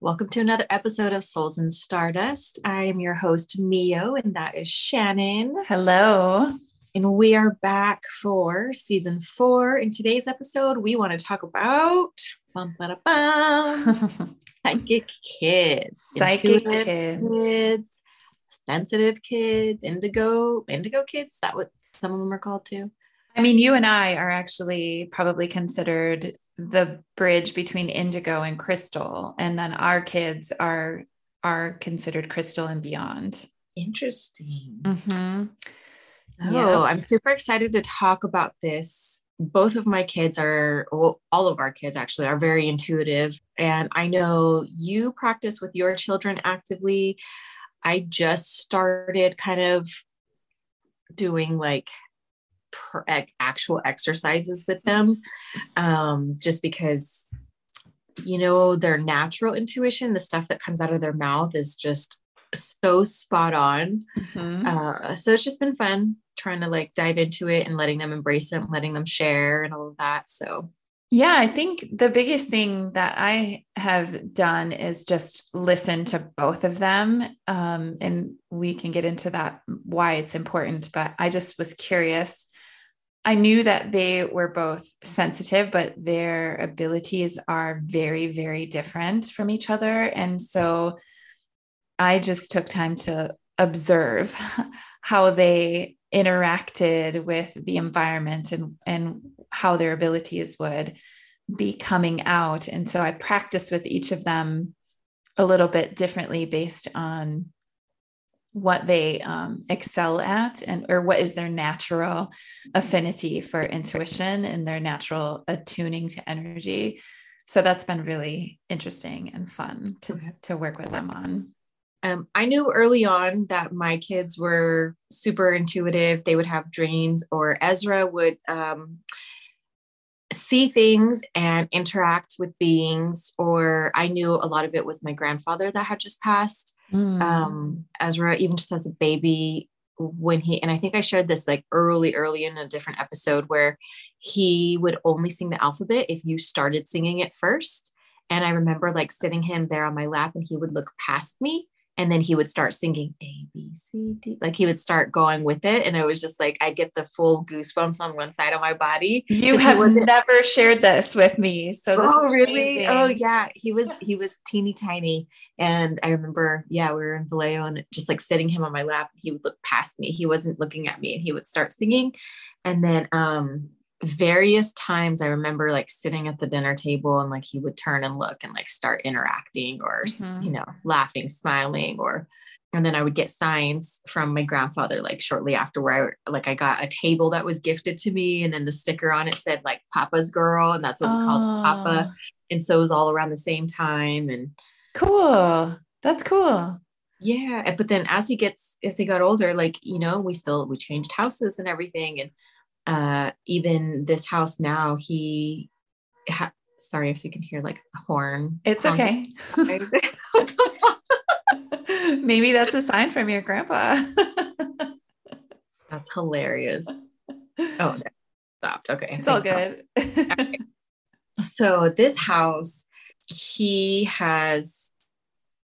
Welcome to another episode of Souls and Stardust. I am your host, Mio, and that is Shannon. Hello. And we are back for season four. In today's episode, we want to talk about bum, ba, da, bum, psychic kids, Psychic kids. kids, sensitive kids, indigo, indigo kids. Is that what some of them are called too? I mean, you and I are actually probably considered the bridge between indigo and crystal, and then our kids are are considered crystal and beyond. Interesting. Mhm. Oh, Yeah. I'm super excited to talk about this. Both of my kids are, well, all of our kids actually are very intuitive. And I know you practice with your children actively. I just started kind of doing like per, actual exercises with them um, just because, you know, their natural intuition, the stuff that comes out of their mouth is just so spot on. Mhm. Uh, so it's just been fun trying to like dive into it and letting them embrace it, and letting them share and all of that. So Yeah, I think the biggest thing that I have done is just listen to both of them. Um, and we can get into that, why it's important. But I just was curious. I knew that they were both sensitive, but their abilities are very, very different from each other. And so I just took time to observe how they interacted with the environment and, and how their abilities would be coming out. And so I practiced with each of them a little bit differently based on what they um, excel at and or what is their natural affinity for intuition and their natural attuning to energy. So that's been really interesting and fun to, to work with them on. Um, I knew early on that my kids were super intuitive. They would have dreams, or Ezra would um, see things and interact with beings. Or I knew a lot of it was my grandfather that had just passed. Mm. um Ezra even just as a baby when he and I think I shared this like early early in a different episode where he would only sing the alphabet if you started singing it first and I remember like sitting him there on my lap and he would look past me and then he would start singing A B C D like he would start going with it. And it was just like I get the full goosebumps on one side of my body you have never shared this with me. So this oh really? Oh yeah. He was he was teeny tiny. And i remember yeah we were in vallejo and just like sitting him on my lap. He would look past me. He wasn't looking at me. And he would start singing. And then um various times i remember like sitting at the dinner table and like he would turn and look and like start interacting or Mhm. you know laughing smiling or and then I would get signs from my grandfather like shortly after where I like I got a table that was gifted to me and then the sticker on it said like Papa's girl and that's what we called Papa. Oh, and so it was all around the same time and cool. That's cool. Yeah but then as he gets as he got older like you know we still we changed houses and everything and uh even this house now he ha- sorry if you can hear like a horn. It's okay. Maybe that's a sign from your grandpa. That's hilarious. Oh no, stopped. Okay. It's all good. So this house he has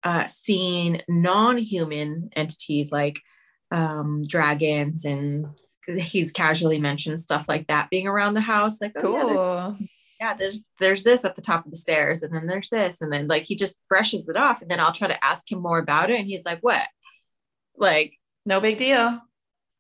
uh, seen non-human entities like um, dragons and he's casually mentioned stuff like that being around the house like oh, yeah, cool. Yeah, there's there's this at the top of the stairs and then there's this and then like he just brushes it off and then I'll try to ask him more about it and he's like what? Like no big deal.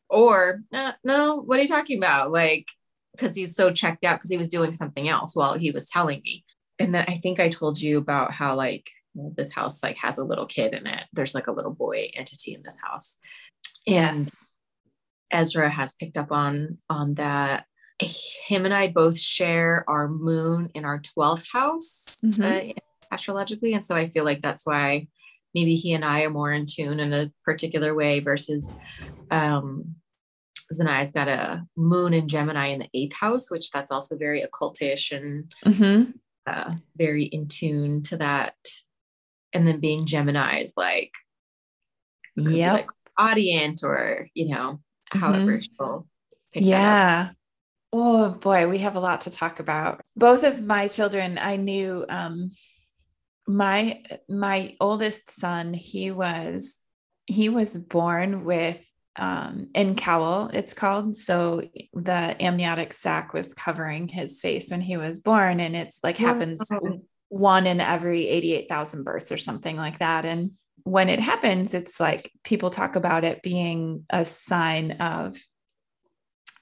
or uh, no what are you talking about? Like because he's so checked out because he was doing something else while he was telling me. And then i think i told you about how like this house like has a little kid in it. There's like a little boy entity in this house. And yes ezra has picked up on on that him and i both share our moon in our 12th house Mhm. uh, astrologically and so i feel like that's why maybe he and i are more in tune in a particular way versus um Zanaya's got a moon in Gemini in the eighth house, which that's also very occultish and Mhm. uh, very in tune to that. And then being Gemini is like, yeah, like audience or, you know, however she'll pick. Yeah. Oh boy, we have a lot to talk about. Both of my children, I knew um, my my oldest son, he was he was born with um, in caul, it's called. So the amniotic sac was covering his face when he was born, and it's like happens one in every 88,000 births or something like that. And when it happens, it's like people talk about it being a sign of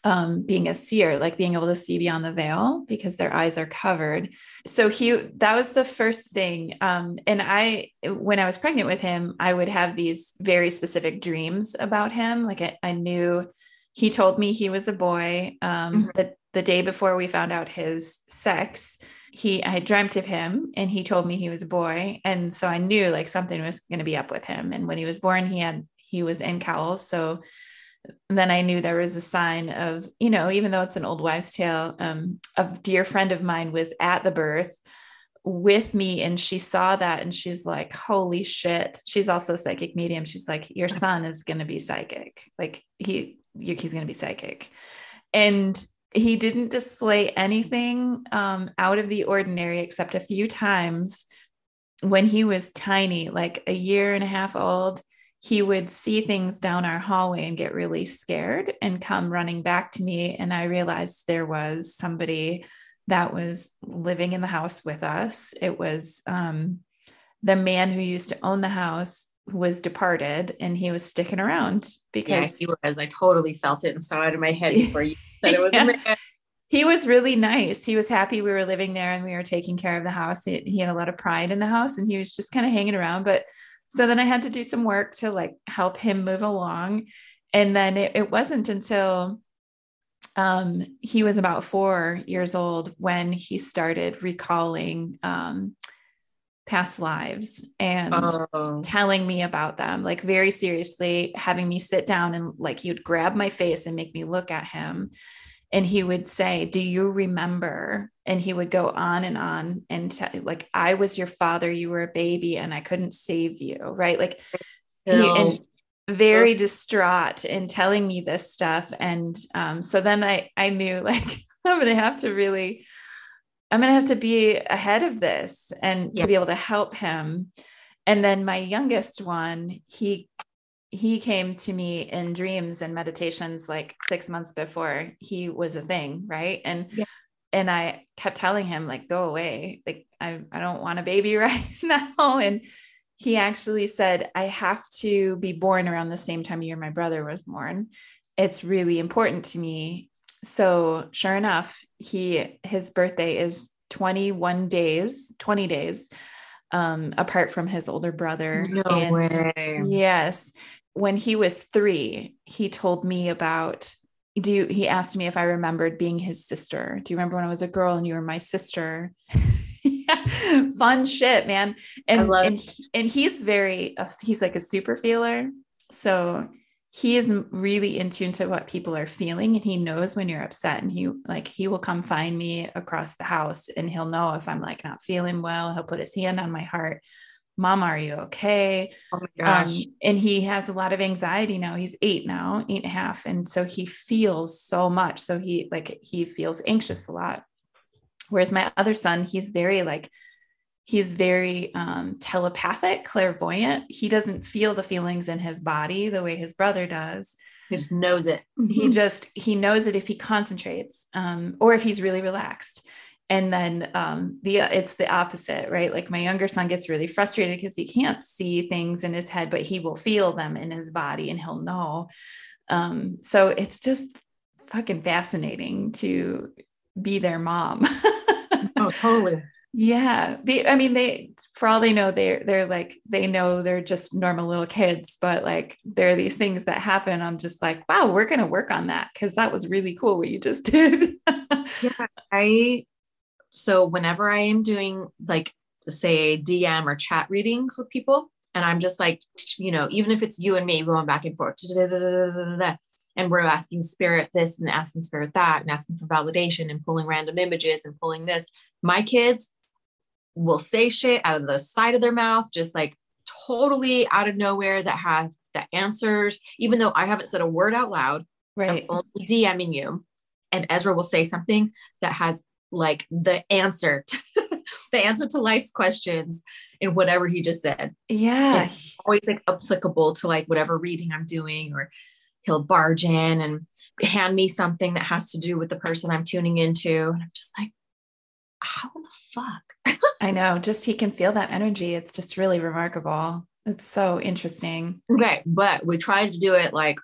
um, being a seer, like being able to see beyond the veil because their eyes are covered. So he, that was the first thing. Um, and I, when I was pregnant with him, I would have these very specific dreams about him. Like I, I knew he told me he was a boy. Um, mm-hmm. the, the day before we found out his sex, he, I dreamt of him and he told me he was a boy. And so I knew like something was going to be up with him. And when he was born, he had, he was in cauls. So then I knew there was a sign of, you know, even though it's an old wives' tale, um, a dear friend of mine was at the birth with me and she saw that and she's like, holy shit. She's also psychic medium. She's like, your son is going to be psychic. Like he, he's going to be psychic. And he didn't display anything um, out of the ordinary except a few times when he was tiny, like a year and a half old he would see things down our hallway and get really scared and come running back to me. And I realized there was somebody that was living in the house with us. It was um, the man who used to own the house who was departed and he was sticking around because yeah, he was. I totally felt it and saw inside of my head before you said it was yeah. a man. He was really nice. He was happy we were living there and we were taking care of the house. He, he had a lot of pride in the house and he was just kind of hanging around. But so then I had to do some work to like help him move along. And then it, it wasn't until um, he was about four years old when he started recalling um, past lives and oh. telling me about them, like very seriously, having me sit down and like he would grab my face and make me look at him. And he would say do you remember? And he would go on and on and t- like i was your father you were a baby and i couldn't save you right? Like he, and very distraught in telling me this stuff. And um, so then i i knew like i'm gonna have to really i'm gonna have to be ahead of this and yeah. to be able to help him. And then my youngest one he he came to me in dreams and meditations like six months before he was a thing right? And yeah. and i kept telling him like go away. Like i, I don't want a baby right now. And he actually said i have to be born around the same time year my brother was born. It's really important to me so sure enough he his birthday is 21 days 20 days um, apart from his older brother. No and way. Yes when he was three, he told me about do you, he asked me if I remembered being his sister. Do you remember when I was a girl and you were my sister? yeah. Fun shit, man. And and, and he's very uh, he's like a super feeler. So he is really in tune to what people are feeling and he knows when you're upset and he like he will come find me across the house and he'll know if I'm like not feeling well. He'll put his hand on my heart. Mom are you okay? Oh my gosh. Um, and he has a lot of anxiety now. He's eight now eight and a half and so he feels so much. So he like he feels anxious a lot. Whereas my other son he's very like he's very um, telepathic clairvoyant. He doesn't feel the feelings in his body the way his brother does. He just knows it. He just he knows it if he concentrates um, or if he's really relaxed. And then um, the it's the opposite right? Like my younger son gets really frustrated because he can't see things in his head but he will feel them in his body and he'll know. Um, so it's just fucking fascinating to be their mom. Oh totally yeah the, i mean they for all they know they're they're like they know they're just normal little kids but like there are these things that happen. I'm just like wow we're going to work on that because that was really cool what you just did. Yeah i so whenever I am doing like say DM or chat readings with people, and I'm just like, you know, even if it's you and me going back and forth, and we're asking spirit this and asking spirit that and asking for validation and pulling random images and pulling this, my kids will say shit out of the side of their mouth, just like totally out of nowhere that has the answers, even though I haven't said a word out loud. Right. I'm only DMing you. And Ezra will say something that has like the answer the answer to life's questions in whatever he just said. Yeah. always like applicable to like whatever reading I'm doing or he'll barge in and hand me something that has to do with the person I'm tuning into. And I'm just like, how the fuck? I know. Just he can feel that energy. It's just really remarkable. It's so interesting. Okay. But we tried to do it like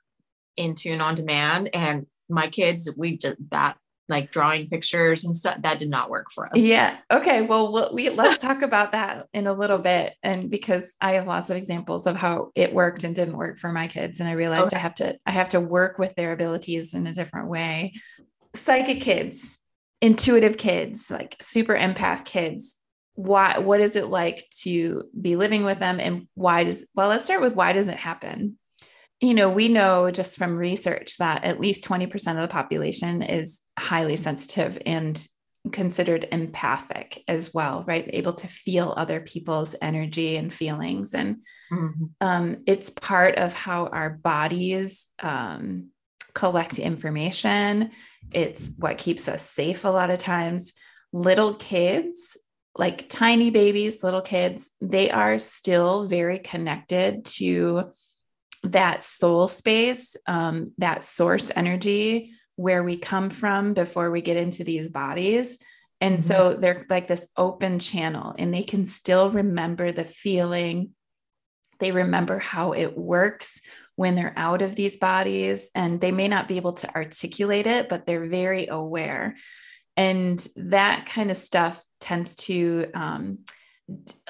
in tune on demand. And my kids, we did that like drawing pictures and stuff that did not work for us. Yeah. Okay. Well, we'll we let's talk about that in a little bit. And because I have lots of examples of how it worked and didn't work for my kids. And I realized okay. I have to, I have to work with their abilities in a different way. Psychic kids, intuitive kids, like super empath kids. Why, what is it like to be living with them? And why does, well, let's start with why does it happen? you know, we know just from research that at least 20% of the population is highly sensitive and considered empathic as well, right? Able to feel other people's energy and feelings. And mm-hmm. um, it's part of how our bodies um, collect information. It's what keeps us safe a lot of times. Little kids, like tiny babies, little kids, they are still very connected to that soul space, um, that source energy where we come from before we get into these bodies. And mm-hmm. so they're like this open channel and they can still remember the feeling. They remember how it works when they're out of these bodies and they may not be able to articulate it, but they're very aware. And that kind of stuff tends to um,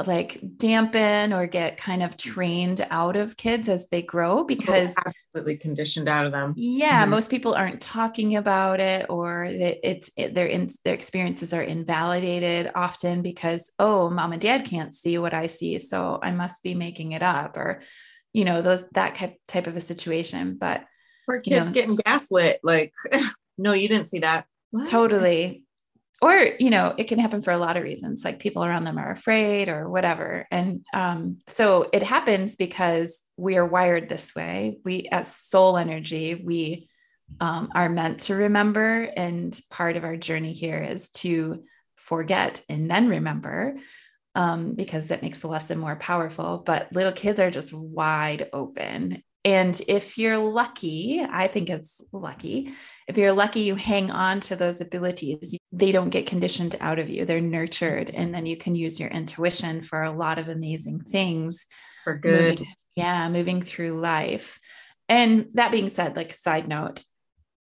like dampen or get kind of trained out of kids as they grow because absolutely conditioned out of them. Yeah, mm-hmm. most people aren't talking about it or it's it, their in, their experiences are invalidated often because oh, mom and dad can't see what I see, so I must be making it up or you know, those that type of a situation, but for kids you know, getting gaslit like no, you didn't see that. What? Totally. Or you know it can happen for a lot of reasons like people around them are afraid or whatever. And um, so it happens because we are wired this way. We as soul energy we um, are meant to remember. And part of our journey here is to forget and then remember um, because that makes the lesson more powerful but little kids are just wide open and if you're lucky, I think it's lucky. If you're lucky, you hang on to those abilities. They don't get conditioned out of you, they're nurtured. And then you can use your intuition for a lot of amazing things. For good. Moving, yeah, moving through life. And that being said, like, side note,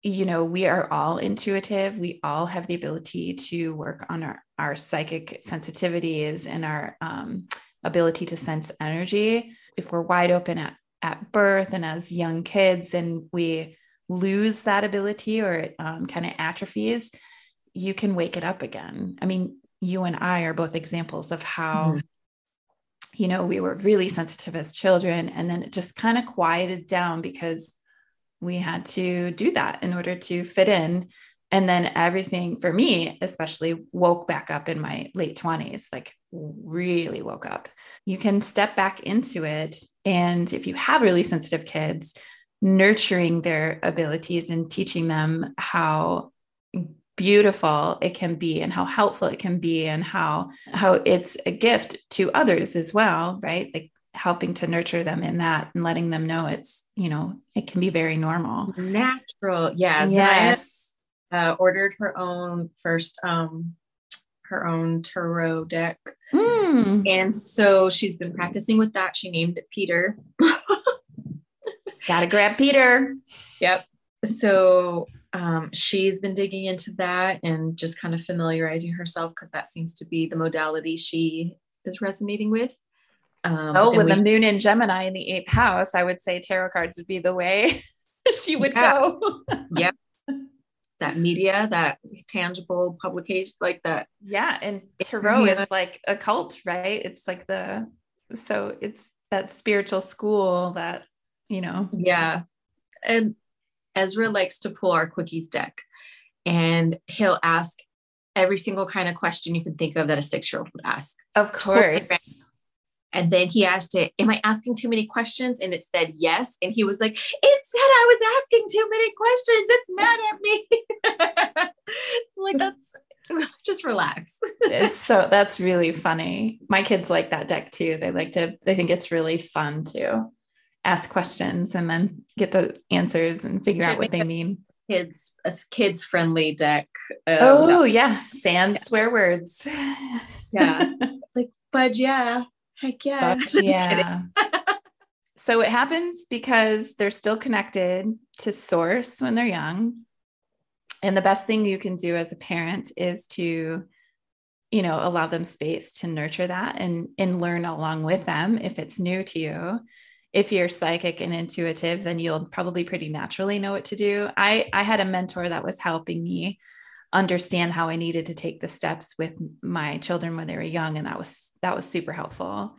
you know, we are all intuitive. We all have the ability to work on our, our psychic sensitivities and our um, ability to sense energy. If we're wide open at at birth and as young kids and we lose that ability or it um, kind of atrophies, you can wake it up again. I mean, you and I are both examples of how, mm-hmm. you know, we were really sensitive as children and then it just kind of quieted down because we had to do that in order to fit in. And then everything for me especially woke back up in my late 20s like really woke up. You can step back into it. And if you have really sensitive kids nurturing their abilities and teaching them how beautiful it can be and how helpful it can be and how how it's a gift to others as well right? Like helping to nurture them in that and letting them know it's you know it can be very normal natural yes yes uh, ordered her own first um her own tarot deck. Mm. And so she's been practicing with that. She named it Peter. Gotta grab Peter. Yep. So um, she's been digging into that and just kind of familiarizing herself because that seems to be the modality she is resonating with. Um, oh, with we, the moon in Gemini in the eighth house, I would say tarot cards would be the way she would yeah. go. yeah. that media, that tangible publication, like that. Yeah. And Tarot yeah. is like a cult, right? It's like the, so it's that spiritual school that, you know. Yeah. And Ezra likes to pull our quickies deck and he'll ask every single kind of question you can think of that a six year old would ask. Of course. And then he asked it, Am I asking too many questions? And it said yes. And he was like, It said I was asking too many questions. It's mad at me. like, that's just relax. it's so that's really funny. My kids like that deck too. They like to, they think it's really fun to ask questions and then get the answers and figure out what they mean. Kids, a kids friendly deck. Um, oh, yeah. Sans yeah. swear words. yeah. like, but yeah. Heck yeah. yeah. so it happens because they're still connected to source when they're young and the best thing you can do as a parent is to you know allow them space to nurture that and and learn along with them if it's new to you if you're psychic and intuitive then you'll probably pretty naturally know what to do i i had a mentor that was helping me understand how i needed to take the steps with my children when they were young and that was that was super helpful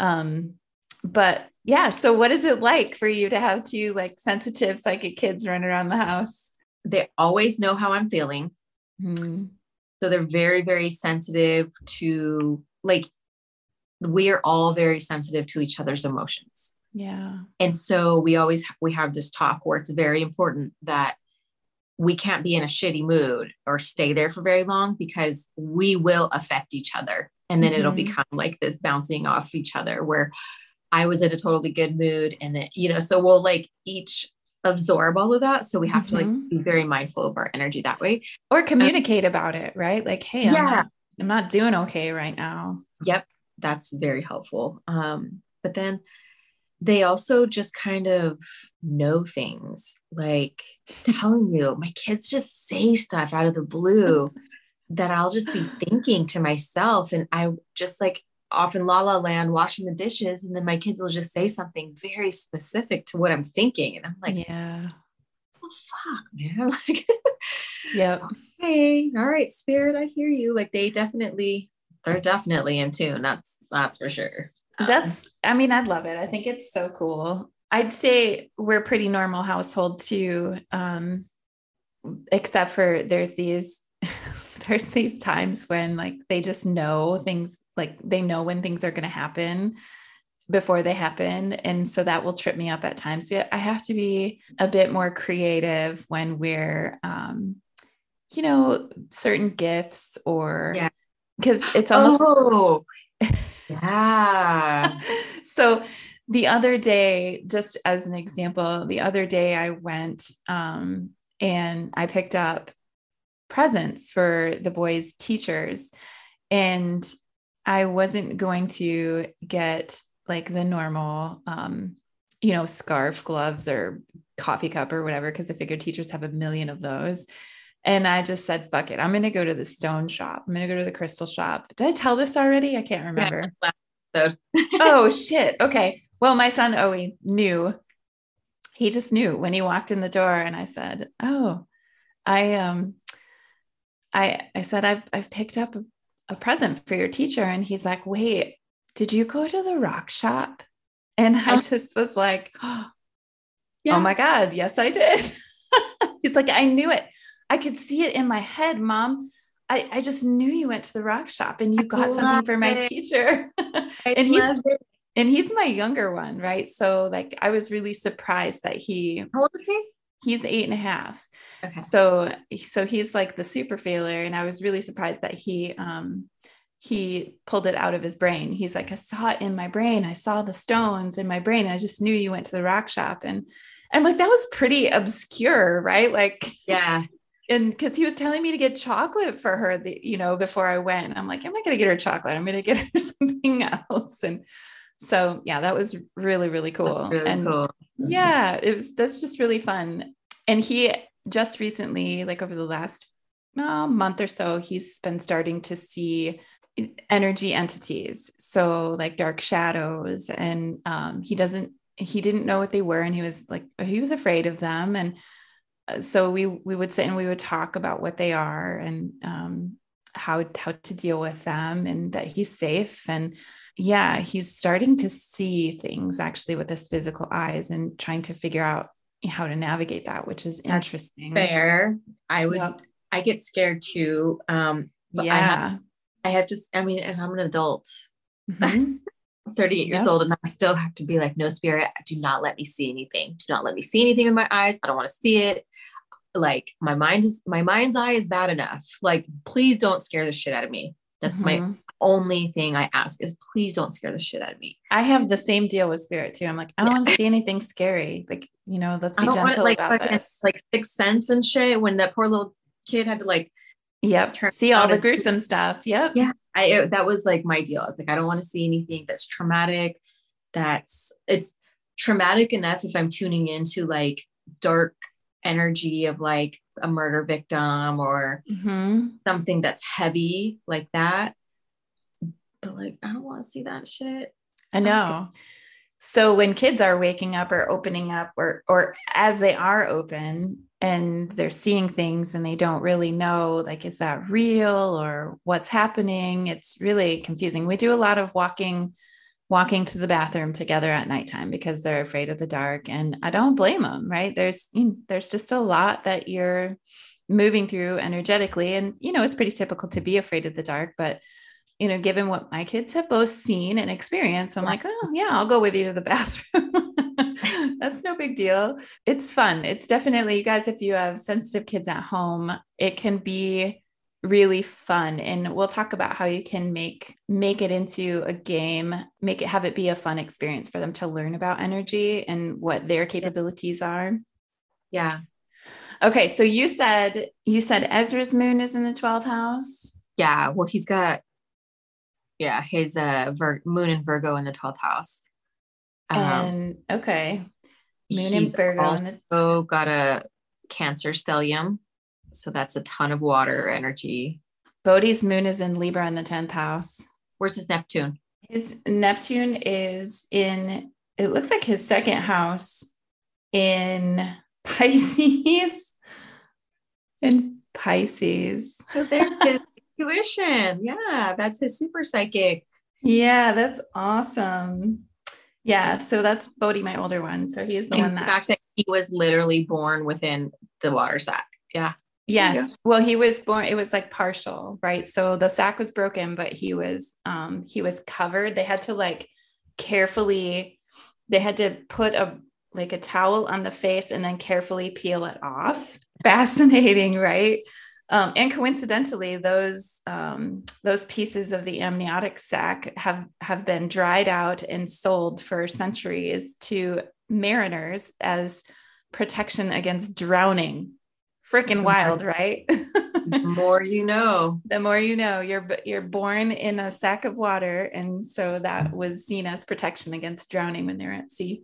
um but yeah so what is it like for you to have two like sensitive psychic kids run around the house they always know how I'm feeling. Mm-hmm. So they're very, very sensitive to like, we are all very sensitive to each other's emotions. Yeah. And so we always, we have this talk where it's very important that we can't be in a shitty mood or stay there for very long because we will affect each other. And then mm-hmm. it'll become like this bouncing off each other where I was in a totally good mood. And then, you know, so we'll like each absorb all of that. So we have mm-hmm. to like mm-hmm. be very mindful of our energy that way. Or communicate um, about it, right? Like, hey, I'm, not, I'm not doing okay right now. Yep. That's very helpful. Um, but then they also just kind of know things like telling you, my kids just say stuff out of the blue that I'll just be thinking to myself. And I just like off in la la land washing the dishes and then my kids will just say something very specific to what i'm thinking and i'm like yeah oh fuck man like yeah hey all right spirit i hear you like they definitely they're definitely in tune that's that's for sure um, that's i mean I'd love it. I think it's so cool. I'd say we're pretty normal household too um except for there's these there's these times when like they just know things like they know when things are going to happen before they happen. And so that will trip me up at times. So i have to be a bit more creative when we're um you know certain gifts or yeah. because it's almost oh, yeah so the other day just as an example the other day i went um and i picked up presents for the boys teachers and I wasn't going to get like the normal, um, you know, scarf, gloves, or coffee cup or whatever, because I figured teachers have a million of those. And I just said, fuck it. I'm going to go to the stone shop. I'm going to go to the crystal shop. Did I tell this already? I can't remember. Yeah, oh, shit. Okay. Well, my son, Owie, knew. He just knew when he walked in the door. And I said, Oh, I, um, I, I said, I've, I've picked up a present for your teacher. And he's like, wait, did you go to the rock shop? And I uh. just was like, oh, yeah. oh my God, yes, I did. he's like, I knew it. I could see it in my head, mom. I, I just knew you went to the rock shop and you got something for my it. teacher. and he's it. and he's my younger one, right? So like I was really surprised that he How old is he? He's eight and a half. Okay. So, so he's like the super feeler. And I was really surprised that he, um, he pulled it out of his brain. He's like, I saw it in my brain. I saw the stones in my brain. And I just knew you went to the rock shop. And I'm like, that was pretty obscure, right? Like, yeah. And because he was telling me to get chocolate for her, the, you know, before I went, I'm like, I'm not going to get her chocolate. I'm going to get her something else. And so, yeah, that was really, really cool. Really and cool. yeah, it was, that's just really fun. And he just recently, like over the last uh, month or so, he's been starting to see energy entities. So, like dark shadows. And um, he doesn't, he didn't know what they were. And he was like, he was afraid of them. And so we we would sit and we would talk about what they are and um, how how to deal with them and that he's safe and yeah, he's starting to see things actually with his physical eyes and trying to figure out how to navigate that, which is That's interesting. Fair. I would, yep. I get scared too. Um, yeah. I have, I have to, I mean, and I'm an adult. Mm-hmm. 38 years yep. old and I still have to be like, no spirit, do not let me see anything. Do not let me see anything with my eyes. I don't want to see it. Like my mind is my mind's eye is bad enough. Like, please don't scare the shit out of me. That's mm-hmm. my only thing I ask is please don't scare the shit out of me. I have the same deal with spirit too. I'm like, I don't yeah. want to see anything scary. Like, you know, let's be gentle want, like, about this. Like Sixth Sense and shit when that poor little kid had to like Yep. See all the gruesome stuff. Yep. Yeah. I, it, that was like my deal. I was like, I don't want to see anything that's traumatic. That's it's traumatic enough if I'm tuning into like dark energy of like a murder victim or mm-hmm. something that's heavy like that. But like, I don't want to see that shit. I know. So when kids are waking up or opening up or or as they are open and they're seeing things and they don't really know like is that real or what's happening, it's really confusing. We do a lot of walking walking to the bathroom together at nighttime because they're afraid of the dark and I don't blame them, right? There's you know, there's just a lot that you're moving through energetically and you know it's pretty typical to be afraid of the dark but you know, given what my kids have both seen and experienced, I'm like, oh, yeah, I'll go with you to the bathroom. That's no big deal. It's fun. It's definitely, you guys, if you have sensitive kids at home, it can be really fun and we'll talk about how you can make make it into a game make it have it be a fun experience for them to learn about energy and what their capabilities are yeah okay so you said you said ezra's moon is in the 12th house yeah well he's got yeah, his uh Vir- moon and Virgo in the 12th house. Um, and okay. Moon and Virgo also the- got a cancer stellium. So that's a ton of water energy. Bodhi's moon is in Libra in the 10th house. Where's his Neptune? His Neptune is in, it looks like his second house in Pisces. in Pisces. So there's his intuition. Yeah, that's his super psychic. Yeah, that's awesome. Yeah, so that's Bodhi, my older one. So he's the In one that fact that he was literally born within the water sac. Yeah. Yes. Well, he was born, it was like partial, right? So the sac was broken, but he was um he was covered. They had to like carefully, they had to put a like a towel on the face and then carefully peel it off. Fascinating, right? Um, and coincidentally, those um, those pieces of the amniotic sac have have been dried out and sold for centuries to mariners as protection against drowning. Freaking wild, right? the more you know. The more you know. You're you're born in a sack of water, and so that was seen as protection against drowning when they're at sea.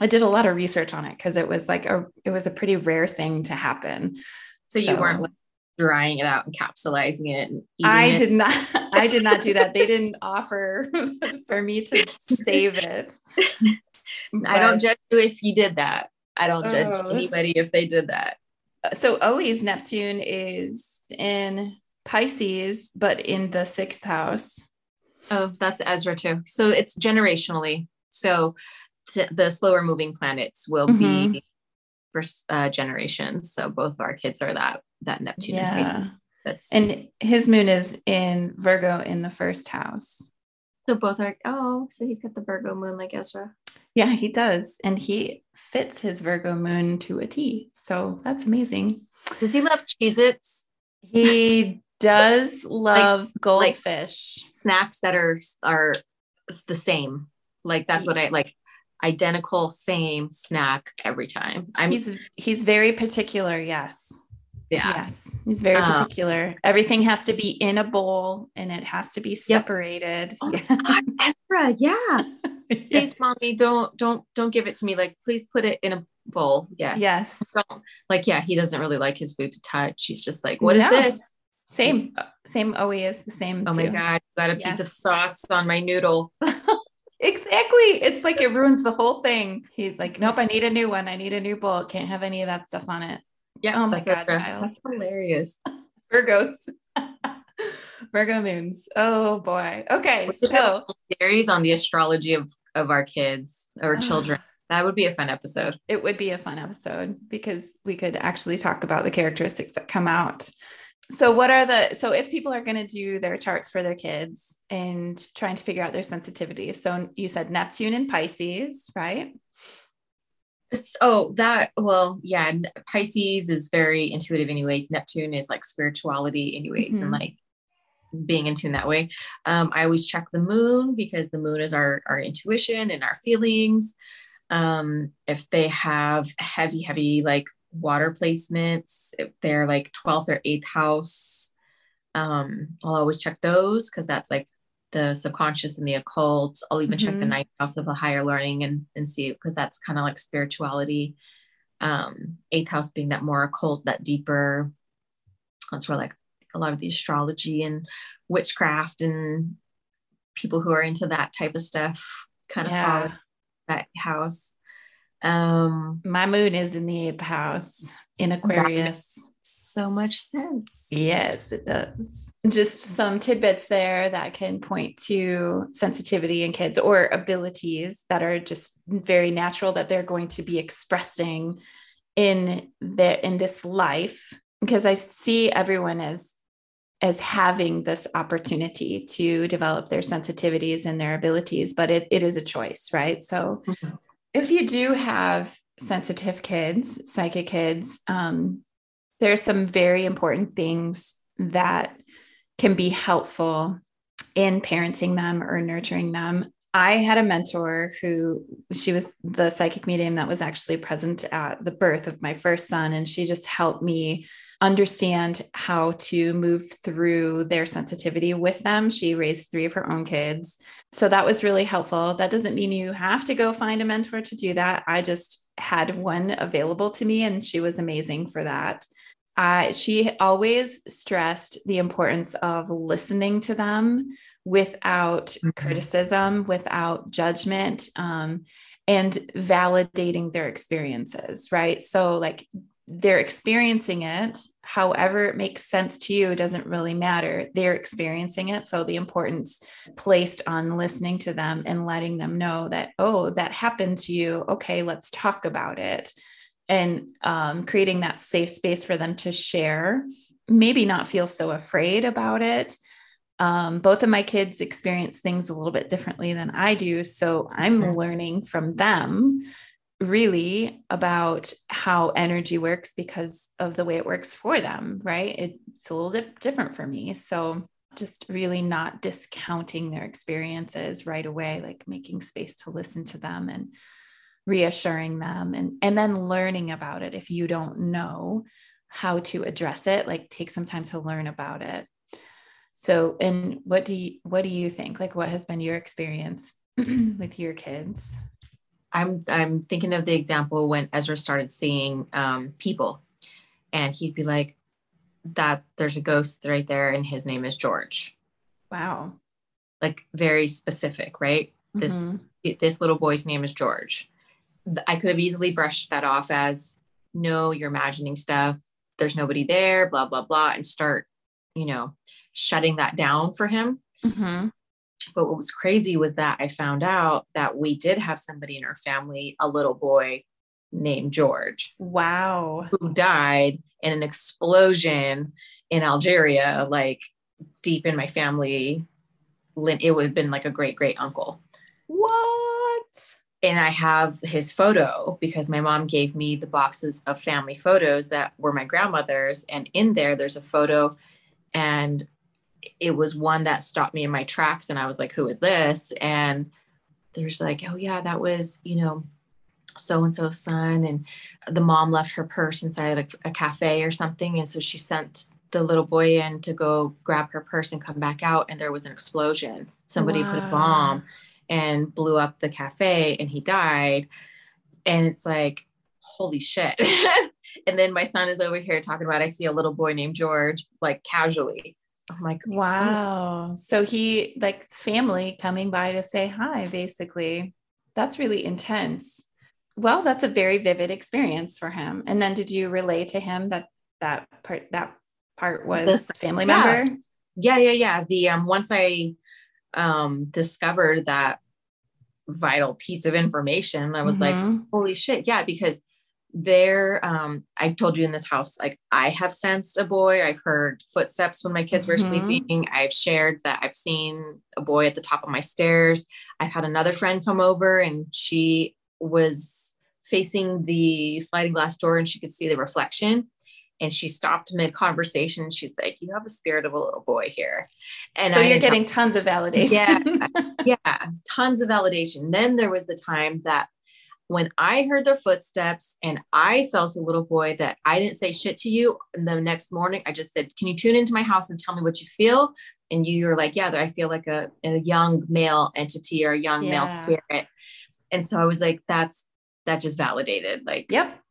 I did a lot of research on it because it was like a it was a pretty rare thing to happen. So, so you weren't like drying it out and capsulizing it. I it. did not. I did not do that. They didn't offer for me to save it. I don't judge you if you did that. I don't judge oh. anybody if they did that. So Owie's Neptune is in Pisces, but in the sixth house. Oh, that's Ezra too. So it's generationally. So the slower moving planets will mm-hmm. be for uh, generations. So both of our kids are that that Neptune. Yeah. That's and his moon is in Virgo in the first house. So both are oh, so he's got the Virgo moon like Ezra. Yeah, he does. And he fits his Virgo moon to a T. So that's amazing. Does he love Cheez Its? He does love like, goldfish. Like snacks that are are the same. Like that's what I like identical same snack every time. I'm, he's he's very particular. Yes. Yeah. Yes. He's very um, particular. Everything has to be in a bowl and it has to be separated. Yep. Oh, God, Ezra, yeah. Yes. Please, mommy, don't don't don't give it to me. Like, please put it in a bowl. Yes. Yes. Don't, like, yeah, he doesn't really like his food to touch. He's just like, what no. is this? Same, same. Owie is the same. Oh too. my God. Got a piece of sauce on my noodle. Exactly. It's like it ruins the whole thing. He's like, nope, I need a new one. I need a new bowl. Can't have any of that stuff on it. Yeah. Oh my God, child. That's hilarious. Virgos. Virgo moons. Oh boy. Okay. So series on the astrology of, of our kids or children. that would be a fun episode. It would be a fun episode because we could actually talk about the characteristics that come out so what are the so if people are going to do their charts for their kids and trying to figure out their sensitivity so you said neptune and pisces right Oh, that well, yeah. Pisces is very intuitive, anyways. Neptune is like spirituality, anyways, mm-hmm. and like being in tune that way. Um, I always check the moon because the moon is our our intuition and our feelings. Um, if they have heavy, heavy like water placements, if they're like 12th or 8th house, um, I'll always check those because that's like the subconscious and the occult. I'll even mm-hmm. check the mm-hmm. ninth house of the higher learning and, and see because that's kind of like spirituality. Um, eighth house being that more occult, that deeper. That's where like a lot of the astrology and witchcraft and people who are into that type of stuff kind of yeah. follow that house. Um, My moon is in the eighth house in Aquarius. So much sense. Yes, it does. Just some tidbits there that can point to sensitivity in kids or abilities that are just very natural that they're going to be expressing in the in this life because I see everyone as as having this opportunity to develop their sensitivities and their abilities, but it, it is a choice, right? So mm-hmm. if you do have sensitive kids, psychic kids, um, there are some very important things that can be helpful in parenting them or nurturing them. I had a mentor who she was the psychic medium that was actually present at the birth of my first son. And she just helped me understand how to move through their sensitivity with them. She raised three of her own kids. So that was really helpful. That doesn't mean you have to go find a mentor to do that. I just had one available to me, and she was amazing for that. Uh, she always stressed the importance of listening to them without mm-hmm. criticism, without judgment, um, and validating their experiences, right? So, like, they're experiencing it, however, it makes sense to you doesn't really matter. They're experiencing it. So, the importance placed on listening to them and letting them know that, oh, that happened to you. Okay, let's talk about it. And um, creating that safe space for them to share, maybe not feel so afraid about it um, both of my kids experience things a little bit differently than I do. So I'm learning from them really about how energy works because of the way it works for them, right? It's a little bit different for me. So just really not discounting their experiences right away, like making space to listen to them and reassuring them and and then learning about it if you don't know how to address it like take some time to learn about it so, and what do you what do you think? Like, what has been your experience with your kids? I'm I'm thinking of the example when Ezra started seeing um, people, and he'd be like, "That there's a ghost right there, and his name is George." Wow, like very specific, right? This mm-hmm. this little boy's name is George. I could have easily brushed that off as, "No, you're imagining stuff. There's nobody there." Blah blah blah, and start, you know, shutting that down for him. Mm-hmm. But what was crazy was that I found out that we did have somebody in our family, a little boy named George. Wow. Who died in an explosion in Algeria, like deep in my family. It would have been like a great great uncle. What? And I have his photo because my mom gave me the boxes of family photos that were my grandmother's. And in there, there's a photo and it was one that stopped me in my tracks and I was like, who is this? And there's like, oh yeah, that was, you know, so and so's son. And the mom left her purse inside a, a cafe or something. And so she sent the little boy in to go grab her purse and come back out. And there was an explosion. Somebody wow. put a bomb and blew up the cafe and he died. And it's like, holy shit. and then my son is over here talking about I see a little boy named George, like casually. I'm like, wow. Oh. So he like family coming by to say hi, basically. That's really intense. Well, that's a very vivid experience for him. And then did you relay to him that that part that part was this, family member? Yeah, yeah, yeah. The um once I um discovered that vital piece of information, I was mm-hmm. like, holy shit, yeah, because there um i've told you in this house like i have sensed a boy. I've heard footsteps when my kids mm-hmm. were sleeping. I've shared that i've seen a boy at the top of my stairs. I've had another friend come over and she was facing the sliding glass door and she could see the reflection and she stopped mid conversation. She's like, "You have a spirit of a little boy here," and so I you're getting tons of validation. Yeah, yeah, tons of validation. Then there was the time that when I heard their footsteps and I felt a little boy that I didn't say shit to you. And the next morning, I just said, "Can you tune into my house and tell me what you feel?" And you were like, "Yeah, I feel like a, a young male entity or a young yeah. male spirit." And so I was like, "That's that just validated." Like, yep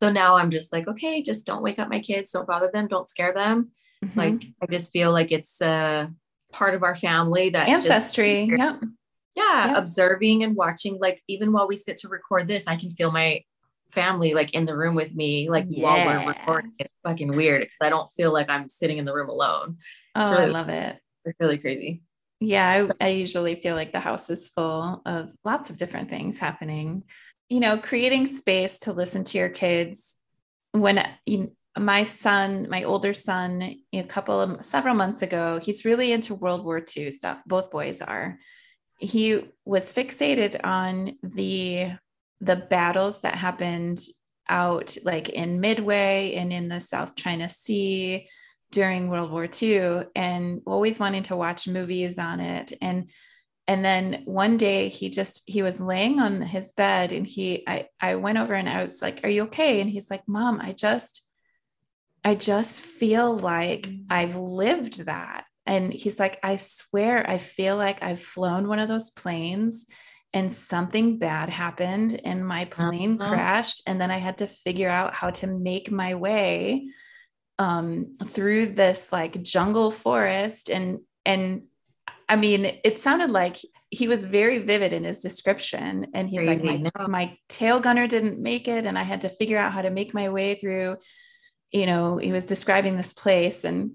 so now I'm just like, okay, just don't wake up my kids, don't bother them, don't scare them. Mm-hmm. Like I just feel like it's a part of our family that's ancestry. Just, yeah. Yeah. Yep. Observing and watching, like even while we sit to record this, I can feel my family like in the room with me, like yeah. while we're recording. It's fucking weird because I don't feel like I'm sitting in the room alone. It's oh, really, I love it. It's really crazy. Yeah, I, I, usually feel like the house is full of lots of different things happening you know, creating space to listen to your kids. When you, my son, my older son, a couple of several months ago, he's really into World War II stuff. Both boys are. He was fixated on the the battles that happened out like in Midway and in the South China Sea during World War II and always wanting to watch movies on it. And and then one day he just he was laying on his bed and he i i went over and i was like are you okay and he's like mom i just i just feel like i've lived that and he's like i swear i feel like i've flown one of those planes and something bad happened and my plane uh-huh. crashed and then i had to figure out how to make my way um, through this like jungle forest and and I mean, it sounded like he was very vivid in his description. And he's Crazy. like, my, my tail gunner didn't make it. And I had to figure out how to make my way through, you know, he was describing this place. And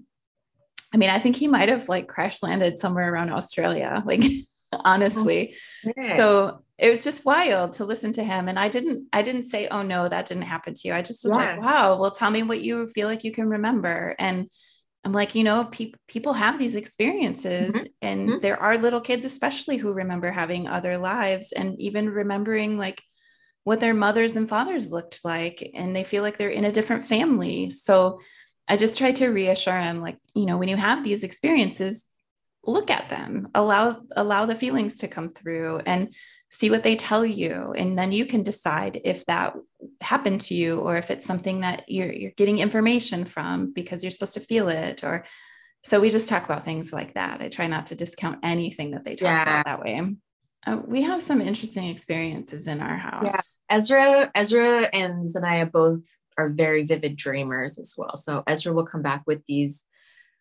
I mean, I think he might have like crash landed somewhere around Australia, like honestly. Oh, so it was just wild to listen to him. And I didn't, I didn't say, oh no, that didn't happen to you. I just was yeah. like, wow, well, tell me what you feel like you can remember. And I'm like, you know, pe- people have these experiences, mm-hmm. and mm-hmm. there are little kids, especially who remember having other lives and even remembering like what their mothers and fathers looked like, and they feel like they're in a different family. So I just try to reassure them, like, you know, when you have these experiences, look at them allow allow the feelings to come through and see what they tell you and then you can decide if that happened to you or if it's something that you're you're getting information from because you're supposed to feel it or so we just talk about things like that i try not to discount anything that they talk yeah. about that way uh, we have some interesting experiences in our house yeah. ezra ezra and zanaya both are very vivid dreamers as well so ezra will come back with these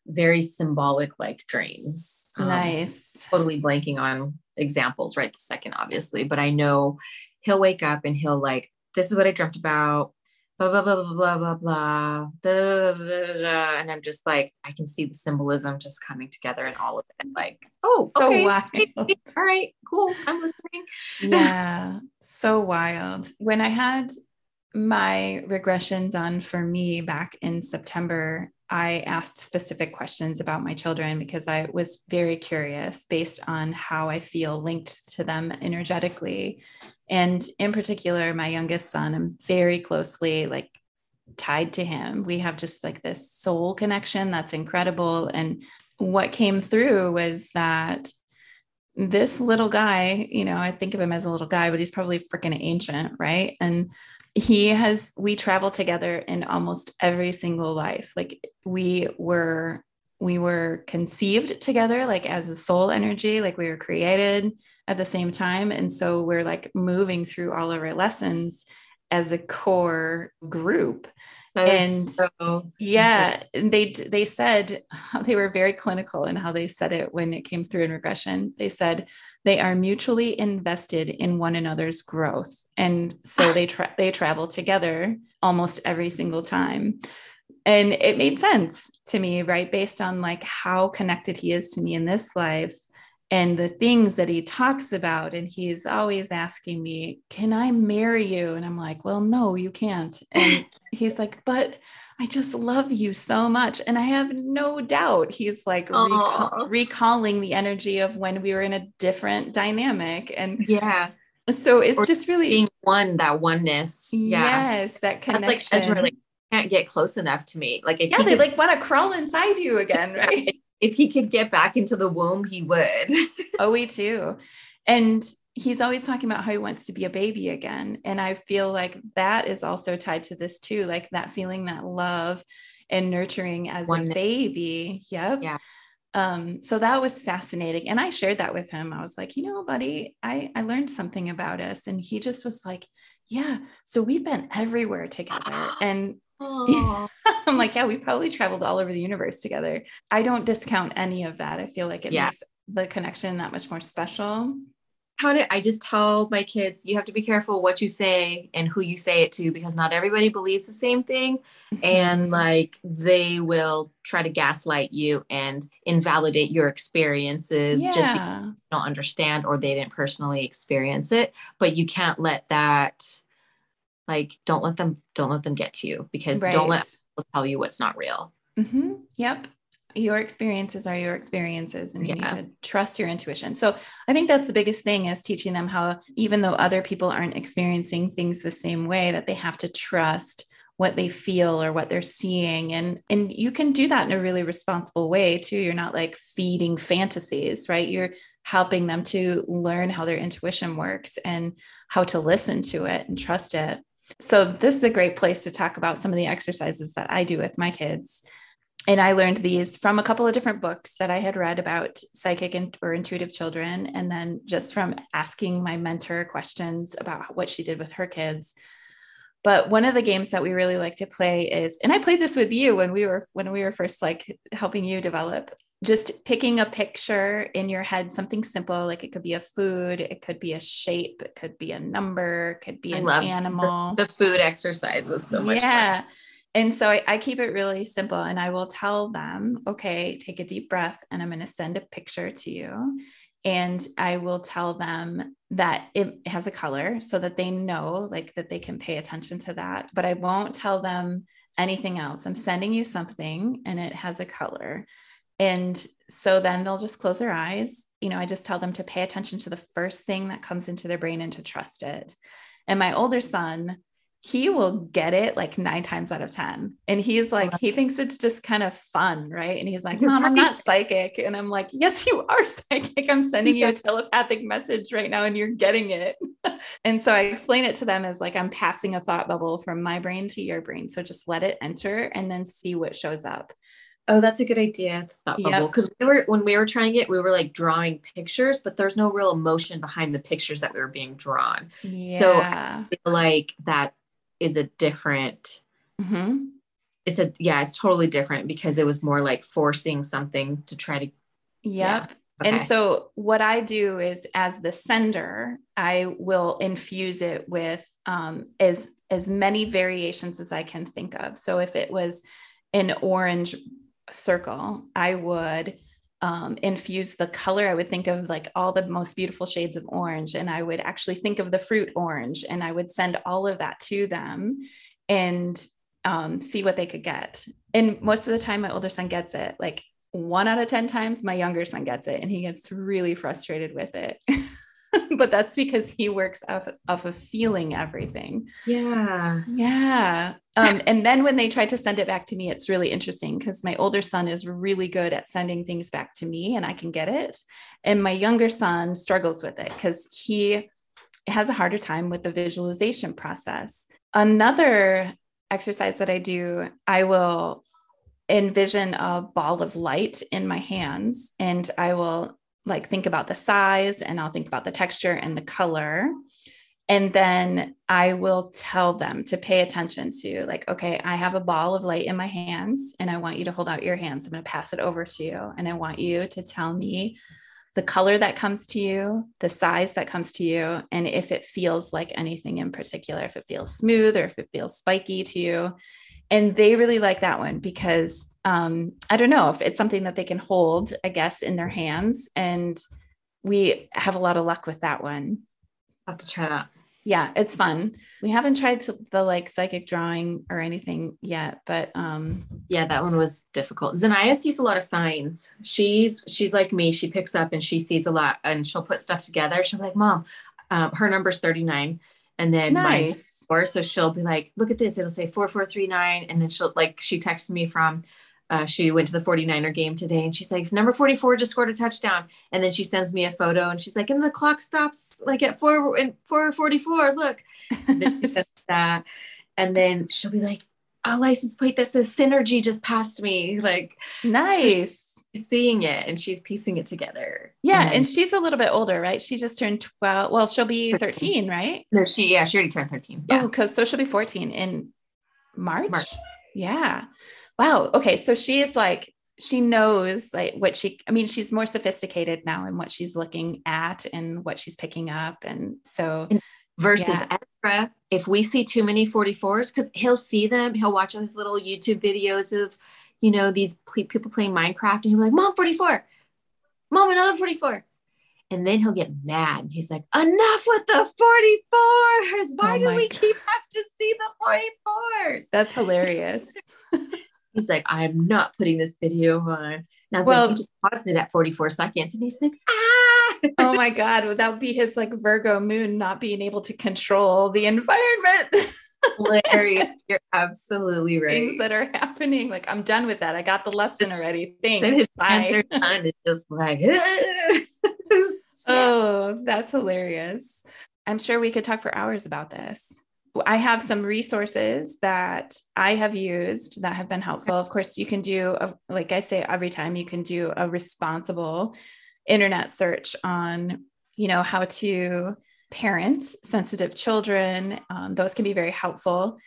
very symbolic like dreams. Um, nice. Totally blanking on examples right the second, obviously, but I know he'll wake up and he'll like, this is what I dreamt about. Blah blah blah blah blah blah blah. Da, da, da, and I'm just like, I can see the symbolism just coming together in all of it. Like, oh, so okay, wild. all right, cool. I'm listening. yeah, so wild. When I had my regression done for me back in September, I asked specific questions about my children because I was very curious based on how I feel linked to them energetically. And in particular, my youngest son, I'm very closely like tied to him. We have just like this soul connection that's incredible. And what came through was that this little guy, you know, I think of him as a little guy, but he's probably freaking ancient, right? And he has we travel together in almost every single life. Like we were we were conceived together like as a soul energy like we were created at the same time. And so we're like moving through all of our lessons as a core group. And so yeah they they said they were very clinical in how they said it when it came through in regression. They said they are mutually invested in one another's growth. And so they tra- they travel together almost every single time. And it made sense to me right based on like how connected he is to me in this life and the things that he talks about. And he's always asking me, Can I marry you? And I'm like, Well, no, you can't. And he's like, But I just love you so much. And I have no doubt he's like recalling the energy of when we were in a different dynamic. And yeah. So it's Or just really being one, that oneness. Yeah. yes, that That's connection. like Ezra like can't get close enough to me. Like if yeah, they could, like want to crawl inside you again, right? If he could get back into the womb, he would. oh, we too. And he's always talking about how he wants to be a baby again. And I feel like that is also tied to this too, like that feeling that love and nurturing as Oneness. a baby. Yep. Yeah. Um, so that was fascinating. And I shared that with him. I was like, you know, buddy, I, I learned something about us. And he just was like, yeah. So we've been everywhere together. And I'm like, yeah, we've probably traveled all over the universe together. I don't discount any of that. I feel like it Yeah. makes the connection that much more special. How did I just tell my kids you have to be careful what you say and who you say it to because not everybody believes the same thing and like they will try to gaslight you and invalidate your experiences just because yeah. you don't understand or they didn't personally experience it but you can't let that like don't let them don't let them get to you because don't let people tell you what's not real hmm Yep. Your experiences are your experiences, and you Yeah. need to trust your intuition. So I think that's the biggest thing is teaching them how, even though other people aren't experiencing things the same way, that they have to trust what they feel or what they're seeing. And and you can do that in a really responsible way too. You're not like feeding fantasies, right? You're helping them to learn how their intuition works and how to listen to it and trust it. So this is a great place to talk about some of the exercises that I do with my kids and I learned these from a couple of different books that I had read about psychic and, or intuitive children, and then just from asking my mentor questions about what she did with her kids. But one of the games that we really like to play is, and I played this with you when we were when we were first like helping you develop, just picking a picture in your head, something simple, like it could be a food, it could be a shape, it could be a number, it could be I an the- animal. the food exercise was so much fun yeah. And so I, I keep it really simple and I will tell them, okay, take a deep breath and I'm going to send a picture to you. And I will tell them that it has a color so that they know, like, that they can pay attention to that. But I won't tell them anything else. I'm sending you something and it has a color. And so then they'll just close their eyes. You know, I just tell them to pay attention to the first thing that comes into their brain and to trust it. And my older son, he will get it like nine times out of 10. And he's like, he thinks it's just kind of fun. Right. And he's like, Mom, I'm not psychic. And I'm like, Yes, you are psychic. I'm sending you a telepathic message right now and you're getting it. and so I explain it to them as like, I'm passing a thought bubble from my brain to your brain. So just let it enter and then see what shows up. Oh, that's a good idea. Thought bubble. Because we were when we were trying it, we were like drawing pictures, but there's no real emotion behind the pictures that we were being drawn. So- Yeah. I feel like that is a different. Mhm. It's a yeah, it's totally different because it was more like forcing something to try to. Yep. Yeah. And so what I do is as the sender, I will infuse it with um, as as many variations as I can think of. So if it was an orange circle, I would um, infuse the color. I would think of like all the most beautiful shades of orange, and I would actually think of the fruit orange, and I would send all of that to them, and um, see what they could get. And most of the time, my older son gets it. Like one out of 10 times, my younger son gets it and he gets really frustrated with it. but that's because he works off, off of feeling everything. Yeah. Yeah. Um, and then when they try to send it back to me, it's really interesting because my older son is really good at sending things back to me and I can get it. And my younger son struggles with it because he has a harder time with the visualization process. Another exercise that I do, I will envision a ball of light in my hands and I will like think about the size and I'll think about the texture and the color. And then I will tell them to pay attention to, like, okay, I have a ball of light in my hands and I want you to hold out your hands. I'm going to pass it over to you. And I want you to tell me the color that comes to you, the size that comes to you, and if it feels like anything in particular, if it feels smooth or if it feels spiky to you. And they really like that one because um, I don't know if it's something that they can hold, I guess, in their hands. And we have a lot of luck with that one. I'll have to try that. Yeah, it's fun. We haven't tried to, the like psychic drawing or anything yet, but um Yeah, that one was difficult. Zanaya sees a lot of signs. She's she's like me. She picks up and she sees a lot and she'll put stuff together. She'll be like, Mom, Um, her number's 39. And then Nice. mine's four. So she'll be like, look at this. It'll say 4439. And then she'll like, she texted me from, uh, she went to the 49er game today and she's like, number 44 just scored a touchdown. And then she sends me a photo and she's like, and the clock stops like at four and 444. Look. And then that. And then she'll be like, a license plate that says synergy just passed me. Like nice. she's seeing it and she's piecing it together. Yeah, And and she's a little bit older, right? She just turned 12. Well, she'll be 13, right? no, she yeah, she already turned 13. Oh, because so she'll be 14 in March. March. Yeah. Wow. Okay. So she is like, she knows like what she, I mean, she's more sophisticated now in what she's looking at and what she's picking up. And so, Versus Yeah. Ezra, if we see too many 44s, because he'll see them, he'll watch those little YouTube videos of, you know, these people playing Minecraft and he'll be like, Mom, 44. Mom, another 44. And then he'll get mad. He's like, enough with the 44s. Why Oh do we God. keep have to see the 44s? that's hilarious. He's like, I'm not putting this video on. Now, well, he just paused it at 44 seconds and he's like, ah. oh my God. Would that be his like Virgo moon not being able to control the environment? Hilarious. You're absolutely right. Things that are happening. Like, I'm done with that. I got the lesson already. Thanks. Then his answer is just like, Oh, that's hilarious. I'm sure we could talk for hours about this. I have some resources that I have used that have been helpful. Of course, you can do, a, like I say every time, you can do a responsible internet search on, you know, how to parent sensitive children. Um, those can be very helpful.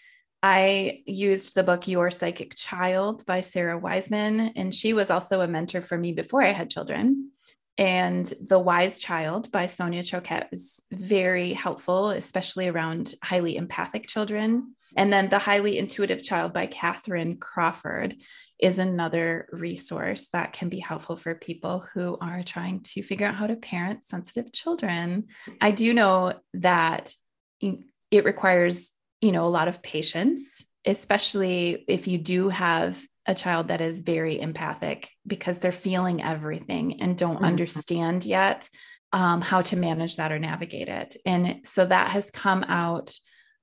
I used the book Your Psychic Child by Sara Wiseman, and she was also a mentor for me before I had children. And The Wise Child by Sonia Choquette is very helpful, especially around highly empathic children. And then The Highly Intuitive Child by Catherine Crawford is another resource that can be helpful for people who are trying to figure out how to parent sensitive children. I do know that it requires, you know, a lot of patience, especially if you do have a child that is very empathic because they're feeling everything and don't Mhm. understand yet um, how to manage that or navigate it. And so that has come out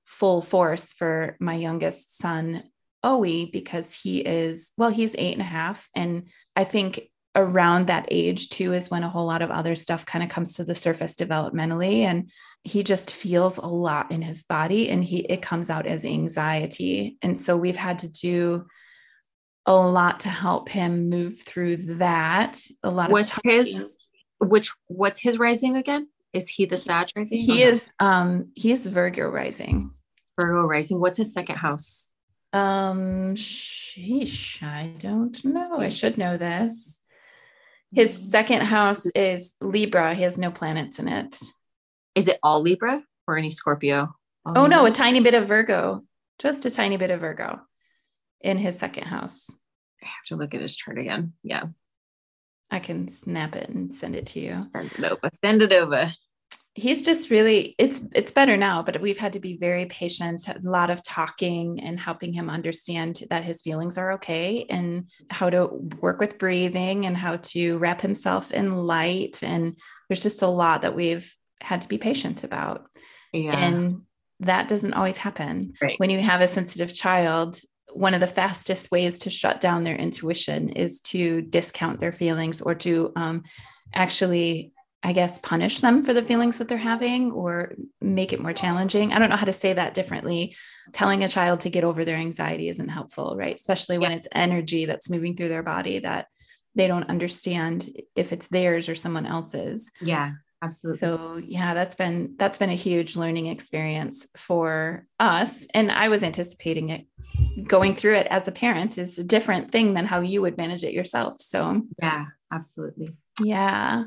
full force for my youngest son, Owie, because he is, well, he's eight and a half. And I think around that age too is when a whole lot of other stuff kind of comes to the surface developmentally and he just feels a lot in his body and he it comes out as anxiety and so we've had to do a lot to help him move through that a lot What's of talking. his, which, what's his rising again? Is he the Sag rising? he or no? is um he is virgo rising Virgo rising. What's his second house? um sheesh i don't know i should know this his second house is libra he has no planets in it Is it all Libra or any Scorpio? oh no a tiny bit of virgo just a tiny bit of virgo in his second house I have to look at his chart again. Yeah. i can snap it and send it to you Send it over. Send it over. he's just really it's it's better now but we've had to be very patient a lot of talking and helping him understand that his feelings are okay and how to work with breathing and how to wrap himself in light and there's just a lot that we've had to be patient about Yeah. and that doesn't always happen Right. when you have a sensitive child one of the fastest ways to shut down their intuition is to discount their feelings or to um, actually i guess punish them for the feelings that they're having or make it more challenging. I don't know how to say that differently. Telling a child to get over their anxiety isn't helpful right? Especially when it's energy that's moving through their body that they don't understand if it's theirs or someone else's. Yeah. Absolutely. so yeah that's been that's been a huge learning experience for us and i was anticipating it going through it as a parent is a different thing than how you would manage it yourself so yeah. Absolutely. yeah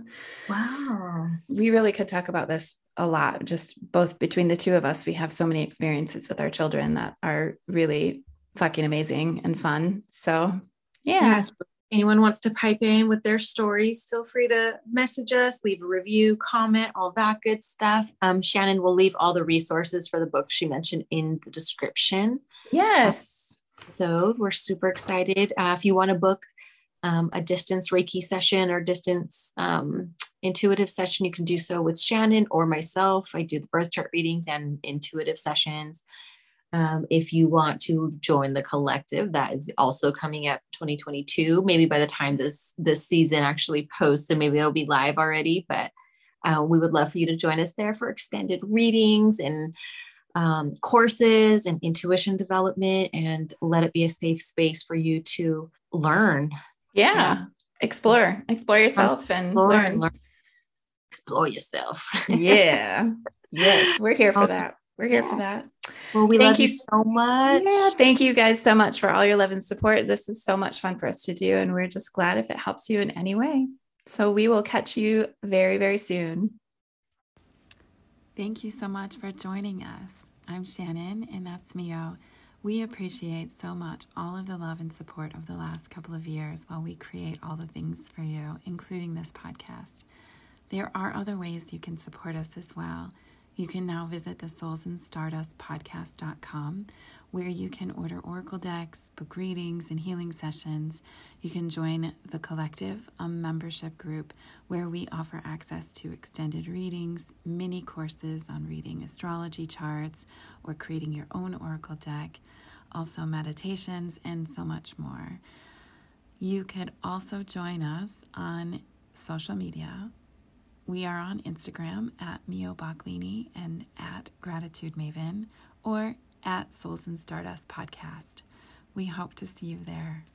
Wow. we really could talk about this a lot just both between the two of us we have so many experiences with our children that are really fucking amazing and fun so yeah Yes. If anyone wants to pipe in with their stories, feel free to message us, leave a review, comment, all that good stuff. Um, Shannon will leave all the resources for the book she mentioned in the description. yes So we're super excited. Uh, if you want to book um, a distance Reiki session or distance um, intuitive session, you can do so with Shannon or myself. I do the birth chart readings and intuitive sessions. Um, if you want to join the collective, that is also coming up 2022. Maybe by the time this this season actually posts, and maybe it'll be live already. But uh, we would love for you to join us there for extended readings and um, courses and intuition development, and let it be a safe space for you to learn. Yeah, explore, explore yourself, and explore learn. And learn. Explore yourself. yeah. Yes, we're here for that. We're here for that. Well, we thank love you so much. Yeah, thank you guys so much for all your love and support. This is so much fun for us to do, and we're just glad if it helps you in any way. So we will catch you very, very soon. Thank you so much for joining us. I'm Shannon, and that's Mio. We appreciate so much all of the love and support of the last couple of years while we create all the things for you, including this podcast. There are other ways you can support us as well. You can now visit the Souls and Stardust podcast.com where you can order oracle decks, book readings, and healing sessions. You can join the collective, a membership group where we offer access to extended readings, mini courses on reading astrology charts or creating your own oracle deck, also meditations, and so much more. You could also join us on social media we are on Instagram at Mio Bocklini and at Gratitude Maven or at Souls and Stardust Podcast. We hope to see you there.